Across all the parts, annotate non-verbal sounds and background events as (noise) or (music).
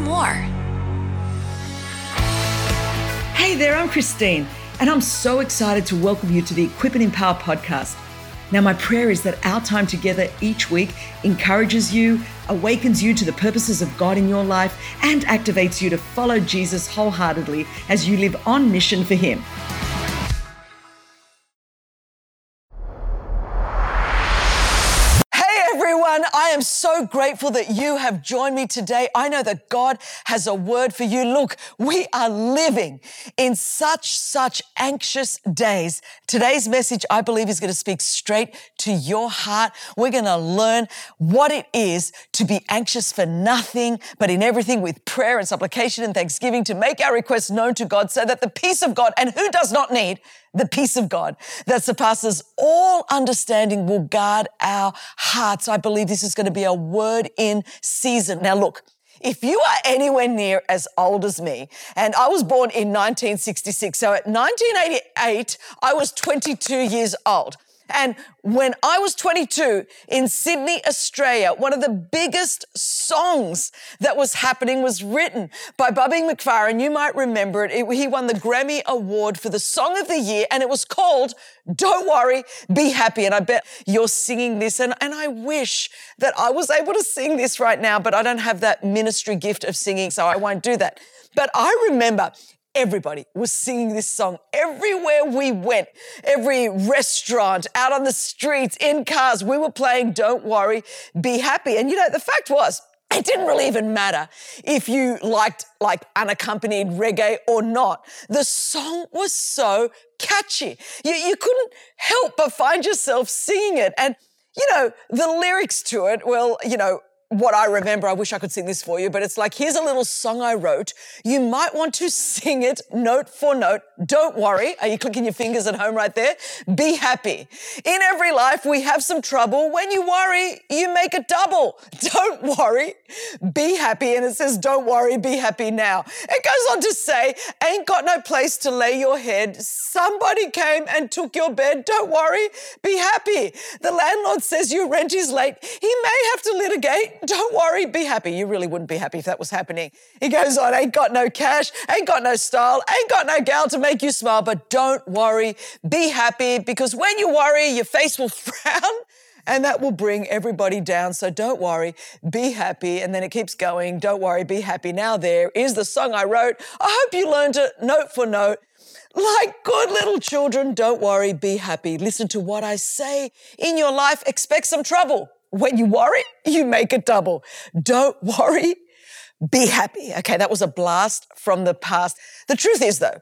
more. Hey there, I'm Christine, and I'm so excited to welcome you to the Equip and Empower podcast. Now, my prayer is that our time together each week encourages you, awakens you to the purposes of God in your life, and activates you to follow Jesus wholeheartedly as you live on mission for Him. So grateful that you have joined me today. I know that God has a word for you. Look, we are living in such, such anxious days. Today's message, I believe, is going to speak straight to your heart. We're going to learn what it is to be anxious for nothing, but in everything with prayer and supplication and thanksgiving to make our requests known to God so that the peace of God, and who does not need the peace of God that surpasses all understanding will guard our hearts. I believe this is going to be a word in season. Now, look, if you are anywhere near as old as me, and I was born in 1966, so at 1988, I was 22 years old. And when I was 22 in Sydney, Australia, one of the biggest songs that was happening was written by Bobby McFerrin. You might remember it. it. He won the Grammy Award for the Song of the Year, and it was called Don't Worry, Be Happy. And I bet you're singing this. And, and I wish that I was able to sing this right now, but I don't have that ministry gift of singing, so I won't do that. But I remember everybody was singing this song everywhere we went, every restaurant, out on the streets, in cars. We were playing Don't Worry, Be Happy. And you know, the fact was, it didn't really even matter if you liked like unaccompanied reggae or not. The song was so catchy. You, you couldn't help but find yourself singing it. And you know, the lyrics to it, well, you know, what I remember, I wish I could sing this for you, but it's like, here's a little song I wrote. You might want to sing it note for note. Don't worry. Are you clicking your fingers at home right there? Be happy. In every life, we have some trouble. When you worry, you make it double. (laughs) Don't worry. Be happy. And it says, don't worry. Be happy now. It goes on to say, ain't got no place to lay your head. Somebody came and took your bed. Don't worry. Be happy. The landlord says your rent is late. He may have to litigate don't worry, be happy. You really wouldn't be happy if that was happening. He goes on, ain't got no cash, ain't got no style, ain't got no gal to make you smile, but don't worry, be happy because when you worry, your face will (laughs) frown and that will bring everybody down. So don't worry, be happy. And then it keeps going. Don't worry, be happy. Now there is the song I wrote. I hope you learned it note for note. Like good little children, don't worry, be happy. Listen to what I say. In your life, expect some trouble. When you worry, you make it double. Don't worry, be happy. Okay, that was a blast from the past. The truth is, though,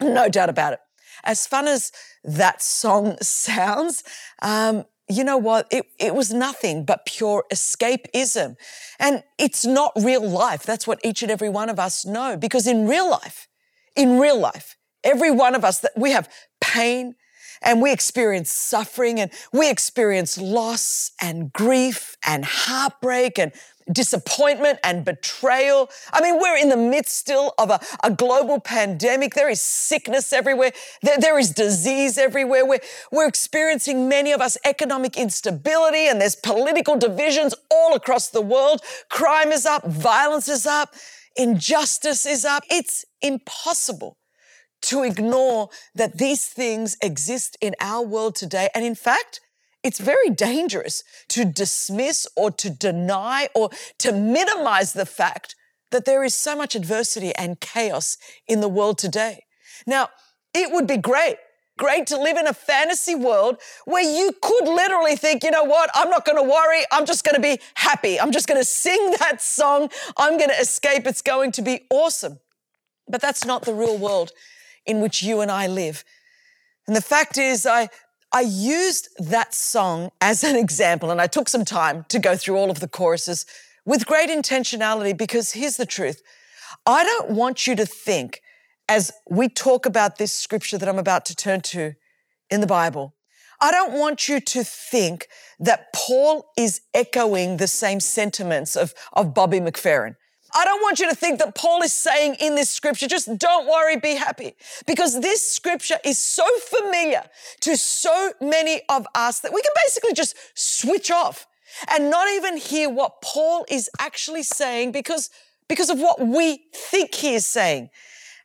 no doubt about it, as fun as that song (laughs) sounds, um, you know what? It, it was nothing but pure escapism. And it's not real life. That's what each and every one of us know. Because in real life, in real life, every one of us, that we have pain, and we experience suffering and we experience loss and grief and heartbreak and disappointment and betrayal. I mean, we're in the midst still of a, a global pandemic. There is sickness everywhere. There, there is disease everywhere. We're, we're experiencing, many of us, economic instability and there's political divisions all across the world. Crime is up, violence is up, injustice is up. It's impossible to ignore that these things exist in our world today. And in fact, it's very dangerous to dismiss or to deny or to minimize the fact that there is so much adversity and chaos in the world today. Now, it would be great, great to live in a fantasy world where you could literally think, you know what, I'm not going to worry. I'm just going to be happy. I'm just going to sing (laughs) that song. I'm going to escape. It's going to be awesome. But that's not the real world in which you and I live. And the fact is, I, I used that song as an example, and I took some time to go through all of the choruses with great intentionality because here's the truth. I don't want you to think, as we talk about this scripture that I'm about to turn to in the Bible, I don't want you to think that Paul is echoing the same sentiments of, of Bobby McFerrin. I don't want you to think that Paul is saying in this scripture, just don't worry, be happy. Because this scripture is so familiar to so many of us that we can basically just switch off and not even hear what Paul is actually saying because because of what we think he is saying.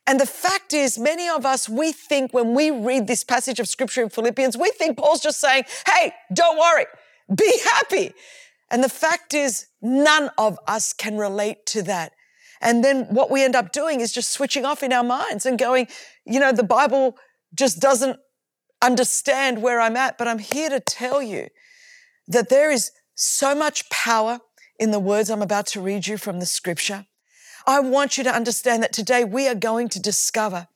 And the fact is, many of us, we think when we read this passage of scripture in Philippians, we think Paul's just saying, hey, don't worry, be happy. And the fact is, none of us can relate to that. And then what we end up doing is just switching off in our minds and going, you know, the Bible just doesn't understand where I'm at. But I'm here to tell you that there is so much power in the words I'm about to read you from the scripture. I want you to understand that today we are going to discover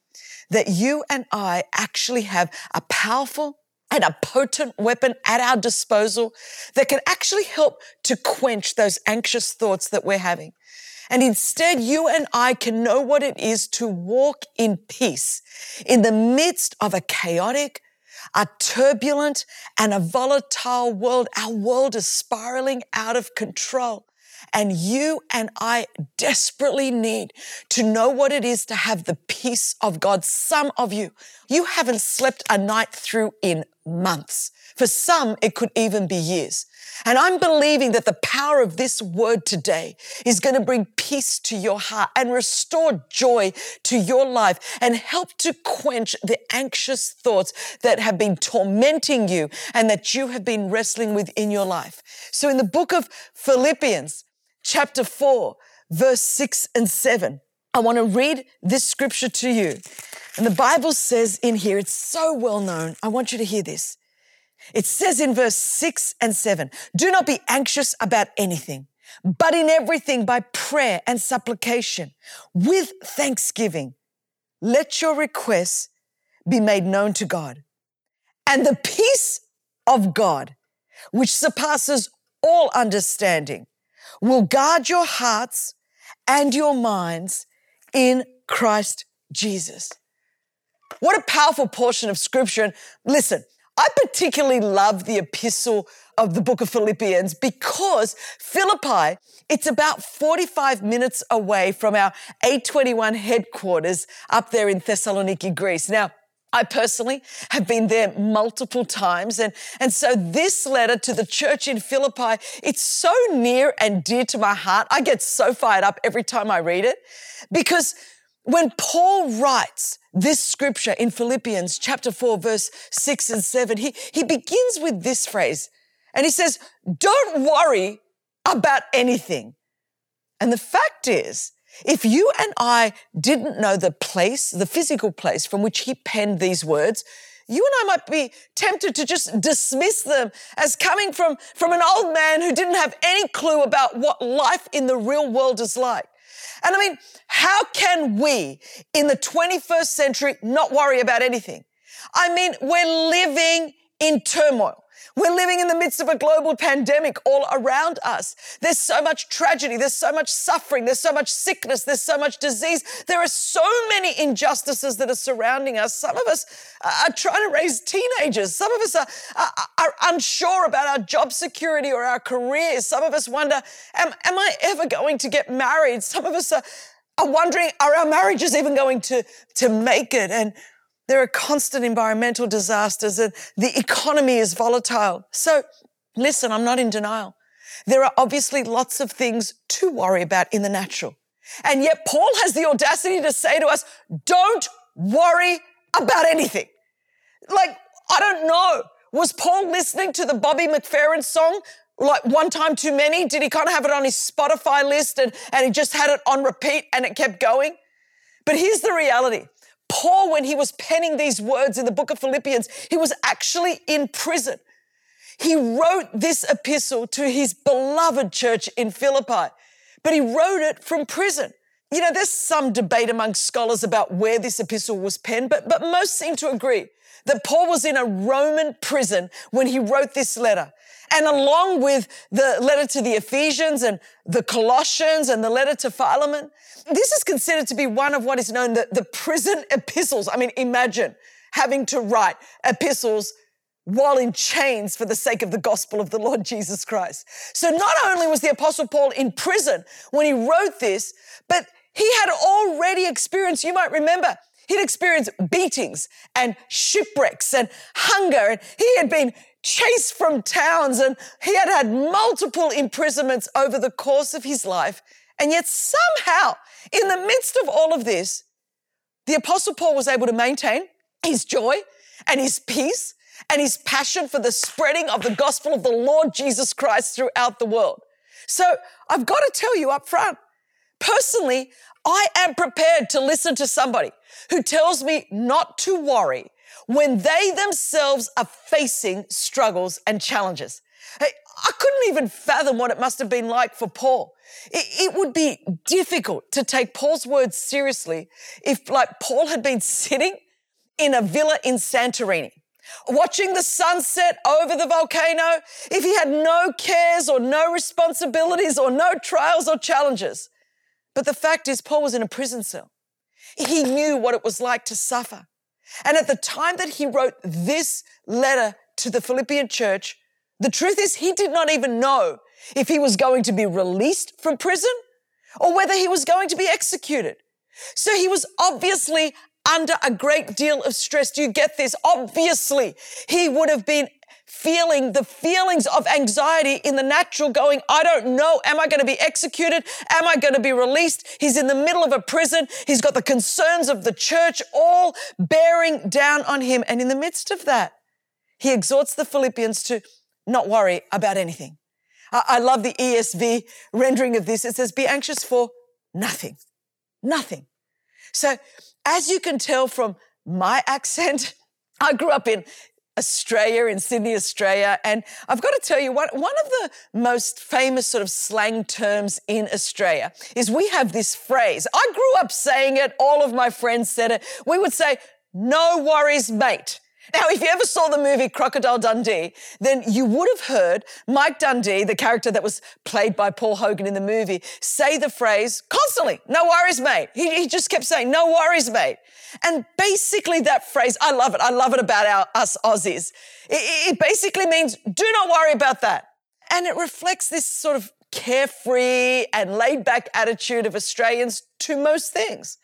that you and I actually have a powerful and a potent weapon at our disposal that can actually help to quench those anxious thoughts that we're having. And instead, you and I can know what it is to walk in peace in the midst of a chaotic, a turbulent, and a volatile world. Our world is spiraling out of control. And you and I desperately need to know what it is to have the peace of God. Some of you, you haven't slept a night through in months. For some, it could even be years. And I'm believing that the power of this word today is going to bring peace to your heart and restore joy to your life and help to quench the anxious thoughts that have been tormenting you and that you have been wrestling with in your life. So in the book of Philippians, chapter 4, verse 6 and 7. I want to read this scripture to you. And the Bible says in here, it's so well known. I want you to hear this. It says in verse 6 and 7 Do not be anxious about anything, but in everything by prayer and supplication, with thanksgiving, let your requests be made known to God. And the peace of God, which surpasses all understanding, will guard your hearts and your minds in Christ Jesus. What a powerful portion of scripture. And listen, I particularly love the epistle of the book of Philippians because Philippi, it's about 45 minutes away from our A21 headquarters up there in Thessaloniki, Greece. Now, I personally have been there multiple times. And, and so this letter to the church in Philippi, it's so near and dear to my heart. I get so fired up every time I read it because when Paul writes this scripture in Philippians chapter 4, verse 6 and 7, he, he begins with this phrase and he says, Don't worry about anything. And the fact is, if you and I didn't know the place, the physical place from which he penned these words, you and I might be tempted to just dismiss them as coming from, from an old man who didn't have any clue about what life in the real world is like. And I mean, how can we in the 21st century not worry about anything? I mean, we're living in turmoil. We're living in the midst of a global pandemic all around us. There's so much tragedy. There's so much suffering. There's so much sickness. There's so much disease. There are so many injustices that are surrounding us. Some of us are trying to raise teenagers. Some of us are, are, are unsure about our job security or our careers. Some of us wonder, am, am I ever going to get married? Some of us are, are wondering, are our marriages even going to, to make it? And there are constant environmental disasters and the economy is volatile. So listen, I'm not in denial. There are obviously lots of things to worry about in the natural. And yet Paul has the audacity to say to us, don't worry about anything. Like, I don't know. Was Paul listening to the Bobby McFerrin song? Like one time too many? Did he kind of have it on his Spotify list and, and he just had it on repeat and it kept going? But here's the reality. Paul, when he was penning these words in the book of Philippians, he was actually in prison. He wrote this epistle to his beloved church in Philippi, but he wrote it from prison. You know, there's some debate among scholars about where this epistle was penned, but, but most seem to agree that Paul was in a Roman prison when he wrote this letter. And along with the letter to the Ephesians and the Colossians and the letter to Philemon, this is considered to be one of what is known the, the prison epistles. I mean, imagine having to write epistles while in chains for the sake of the gospel of the Lord Jesus Christ. So not only was the apostle Paul in prison when he wrote this, but he had already experienced, you might remember, he'd experienced beatings and shipwrecks and hunger and he had been chased from towns and he had had multiple imprisonments over the course of his life. And yet somehow, in the midst of all of this, the apostle Paul was able to maintain his joy and his peace and his passion for the spreading of the gospel of the Lord Jesus Christ throughout the world. So I've got to tell you up front, personally, I am prepared to listen to somebody who tells me not to worry when they themselves are facing struggles and challenges. I couldn't even fathom what it must have been like for Paul. It, it, would be difficult to take Paul's words seriously if, like, Paul had been sitting in a villa in Santorini, watching the sunset over the volcano, if he had no cares or no responsibilities or no trials or challenges. But the fact is, Paul was in a prison cell. He knew what it was like to suffer. And at the time that he wrote this letter to the Philippian church, the truth is he did not even know if he was going to be released from prison or whether he was going to be executed. So he was obviously under a great deal of stress. Do you get this? Obviously, he would have been feeling the feelings of anxiety in the natural going, I don't know. Am I going to be executed? Am I going to be released? He's in the middle of a prison. He's got the concerns of the church all bearing down on him. And in the midst of that, he exhorts the Philippians to not worry about anything. I, love the ESV rendering of this. It says, be anxious for nothing. Nothing. So as you can tell from my accent, (laughs) I grew up in Australia, in Sydney, Australia. And I've got to tell you, one, one of the most famous sort of slang terms in Australia is we have this phrase. I grew up saying it. All of my friends said it. We would say, no worries, mate. Now, if you ever saw the movie Crocodile Dundee, then you would have heard Mike Dundee, the character that was played by Paul Hogan in the movie, say the phrase constantly, no worries, mate. He, he just kept saying, no worries, mate. And basically that phrase, I love it. I love it about our, us Aussies. It, it basically means, do not worry about that. And it reflects this sort of carefree and laid back attitude of Australians to most things.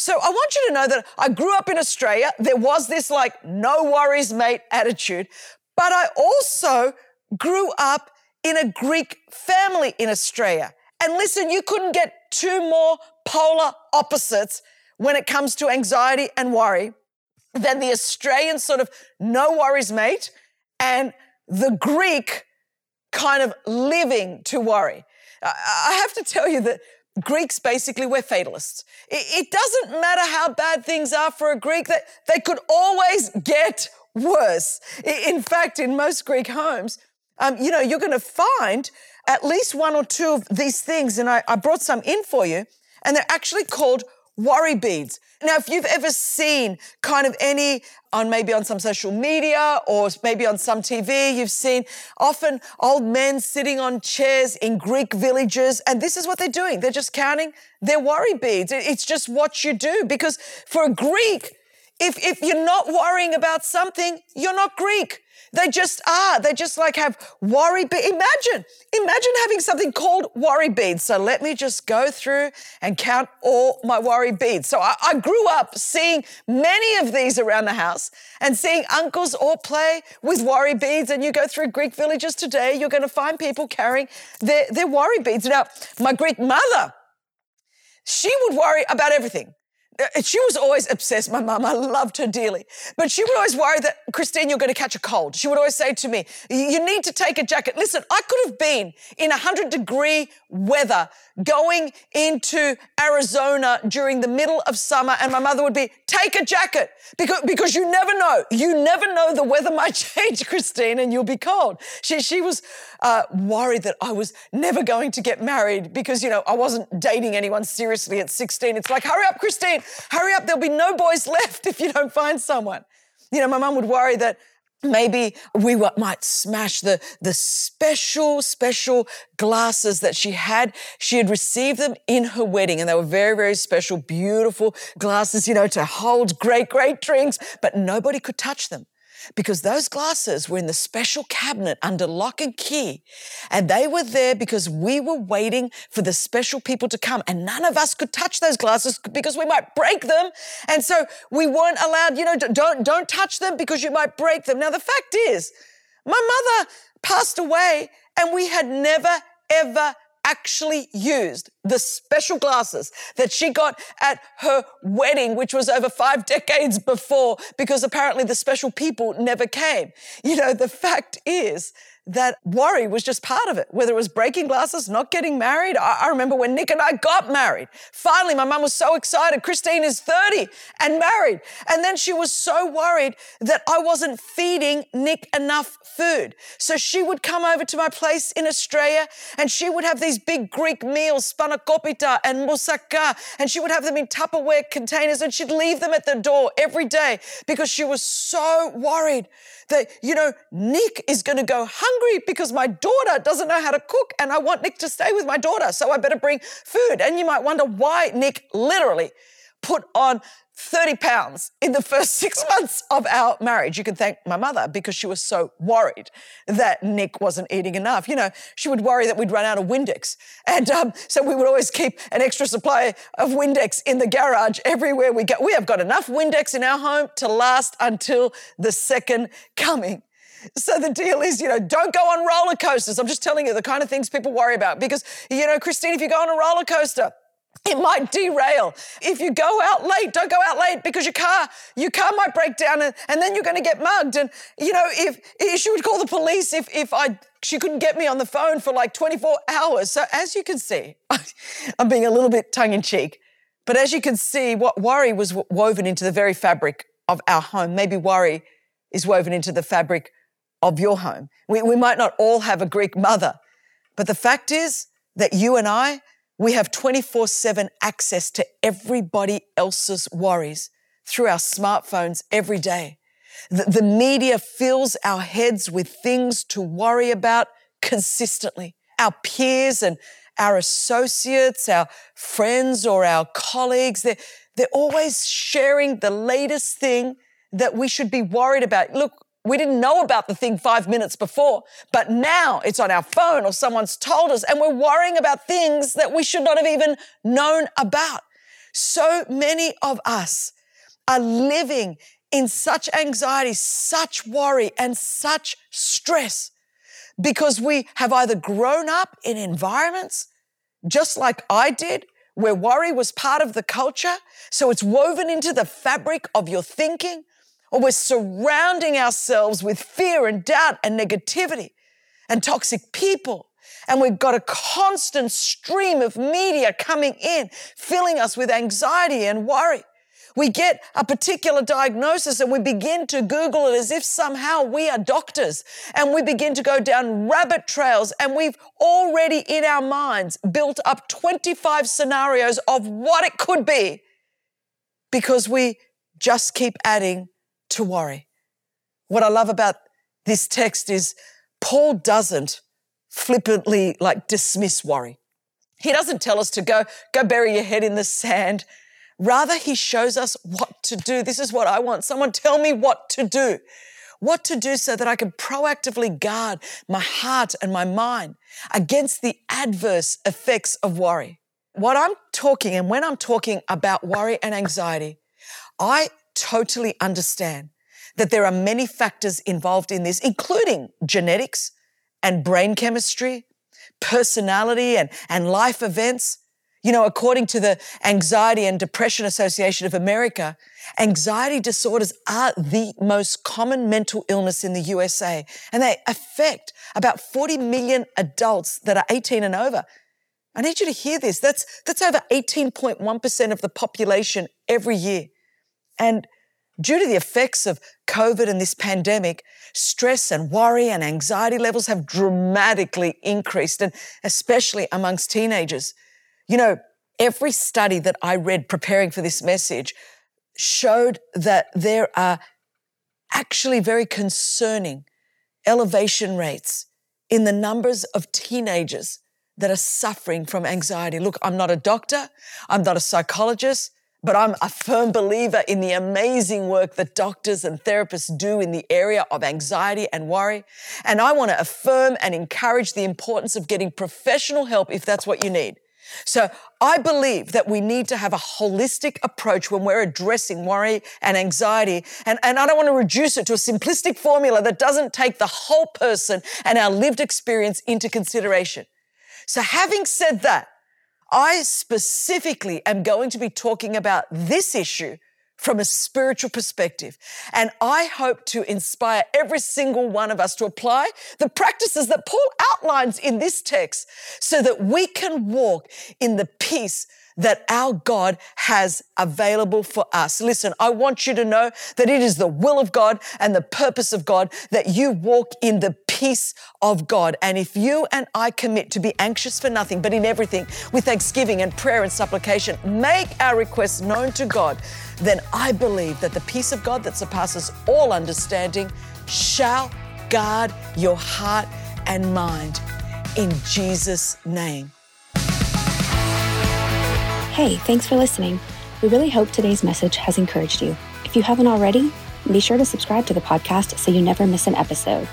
So I want you to know that I grew up in Australia. There was this like, no worries, mate attitude. But I also grew up in a Greek family in Australia. And listen, you couldn't get two more polar opposites when it comes to anxiety and worry than the Australian sort of no worries, mate, and the Greek kind of living to worry. I have to tell you that Greeks basically we're fatalists. It, doesn't matter how bad things are for a Greek, that they could always get worse. In fact, in most Greek homes, um, you know, you're going to find at least one or two of these things, and I, I brought some in for you, and they're actually called worry beads. Now, if you've ever seen kind of any on maybe on some social media or maybe on some TV, you've seen often old men sitting on chairs in Greek villages. And this is what they're doing. They're just counting their worry beads. It's just what you do because for a Greek, if, if you're not worrying about something, you're not Greek. They just are. They just like have worry beads. Imagine, imagine having something called worry beads. So let me just go through and count all my worry beads. So I, I grew up seeing many of these around the house and seeing uncles all play with worry beads. And you go through Greek villages today, you're going to find people carrying their, their worry beads. Now, my Greek mother, she would worry about everything. Uh, she was always obsessed, my mum. I loved her dearly. But she would always worry that, Christine, you're going to catch a cold. She would always say to me, You need to take a jacket. Listen, I could have been in 100 degree weather going into Arizona during the middle of summer, and my mother would be, Take a jacket because, because you never know. You never know the weather (laughs) might change, Christine, and you'll be cold. She, she was uh, worried that I was never going to get married because, you know, I wasn't dating anyone seriously at 16. It's like, Hurry up, Christine hurry up, there'll be no boys (laughs) left if you don't find someone. You know, my mum would worry that maybe we might smash the, the special, special glasses that she had. She had received them in her wedding and they were very, very special, beautiful glasses, you know, to hold great, great drinks, but nobody could touch them because those glasses were in the special cabinet under lock and key. And they were there because we were waiting for the special people to come. And none of us could touch those glasses because we might break them. And so we weren't allowed, you know, don't, don't touch them because you might break them. Now, the fact is, My mother passed away and we had never, ever actually used the special glasses that she got at her wedding, which was over five (laughs) decades before, because apparently the special people never came. You know, the fact is that worry was just part of it, whether it was breaking glasses, not getting married. I, I remember when Nick and I got married. Finally, my mum was so excited. Christine is 30 and married. And then she was so worried that I wasn't feeding Nick enough food. So she would come over to my place in Australia and she would have these big Greek meals, spanakopita and moussaka, and she would have them in Tupperware containers and she'd leave them at the door every day because she was so worried that, you know, Nick is going to go hungry because my daughter doesn't know how to cook and I want Nick to stay with my daughter. So I better bring food. And you might wonder why Nick literally put on 30 pounds in the first six months of our marriage. You can thank my mother because she was so worried that Nick wasn't eating enough. You know, she would worry that we'd run out of Windex. And um, so we would always keep an extra supply of Windex in the garage everywhere we go. We have got enough Windex in our home to last until the second coming. So the deal is, you know, don't go on roller coasters. I'm just telling you the kind of things people worry about because, you know, Christine, if you go on a roller coaster, it might derail. If you go out late, don't go out late because your car, your car might break down and, and then you're going to get mugged. And, you know, if, if she would call the police if, if I, she couldn't get me on the phone for like 24 hours. So as you can see, (laughs) I'm being a little bit tongue in cheek, but as you can see, what worry was woven into the very fabric of our home. Maybe worry is woven into the fabric of your home. We, we might not all have a Greek mother, but the fact is that you and I, we have 24 7 access to everybody else's worries through our smartphones every day. The, the media fills our heads with things to worry about consistently. Our peers and our associates, our friends or our colleagues, they're, they're always sharing the latest thing that we should be worried about. Look, we didn't know about the thing five minutes before, but now it's on our phone or someone's told us, and we're worrying about things that we should not have even known about. So many of us are living in such anxiety, such worry, and such stress because we have either grown up in environments just like I did, where worry was part of the culture. So it's woven into the fabric of your thinking or we're surrounding ourselves with fear and doubt and negativity and toxic people. And we've got a constant stream of media coming in, filling us with anxiety and worry. We get a particular diagnosis and we begin to Google it as if somehow we are doctors and we begin to go down rabbit trails and we've already in our minds built up 25 scenarios of what it could be because we just keep adding to worry. What I love about this text is Paul doesn't flippantly like dismiss worry. He doesn't tell us to go, go bury your head in the sand. Rather, he shows us what to do. This is what I want. Someone tell me what to do. What to do so that I can proactively guard my heart and my mind against the adverse effects of worry. What I'm talking and when I'm talking about worry and anxiety, I totally understand that there are many factors involved in this, including genetics and brain chemistry, personality and, and life events. You know, according to the Anxiety and Depression Association of America, anxiety disorders are the most common mental illness in the USA, and they affect about 40 million adults that are 18 and over. I need you to hear this. That's, that's over 18.1% of the population every year. And due to the effects of COVID and this pandemic, stress and worry and anxiety levels have dramatically increased, and especially amongst teenagers. You know, every study that I read preparing for this message showed that there are actually very concerning elevation rates in the numbers of teenagers that are suffering from anxiety. Look, I'm not a doctor, I'm not a psychologist, but I'm a firm believer in the amazing work that doctors and therapists do in the area of anxiety and worry. And I want to affirm and encourage the importance of getting professional help if that's what you need. So I believe that we need to have a holistic approach when we're addressing worry and anxiety. And, and I don't want to reduce it to a simplistic formula that doesn't take the whole person and our lived experience into consideration. So having said that, I specifically am going to be talking about this issue from a spiritual perspective. And I hope to inspire every single one of us to apply the practices that Paul outlines in this text so that we can walk in the peace that our God has available for us. Listen, I want you to know that it is the will of God and the purpose of God that you walk in the peace of God. And if you and I commit to be anxious for nothing, but in everything with thanksgiving and prayer and supplication, make our requests known to God, then I believe that the peace of God that surpasses all understanding shall guard your heart and mind in Jesus' name. Hey, thanks for listening. We really hope today's message has encouraged you. If you haven't already, be sure to subscribe to the podcast so you never miss an episode.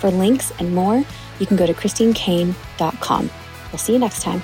For links and more, you can go to christinecaine.com. We'll see you next time.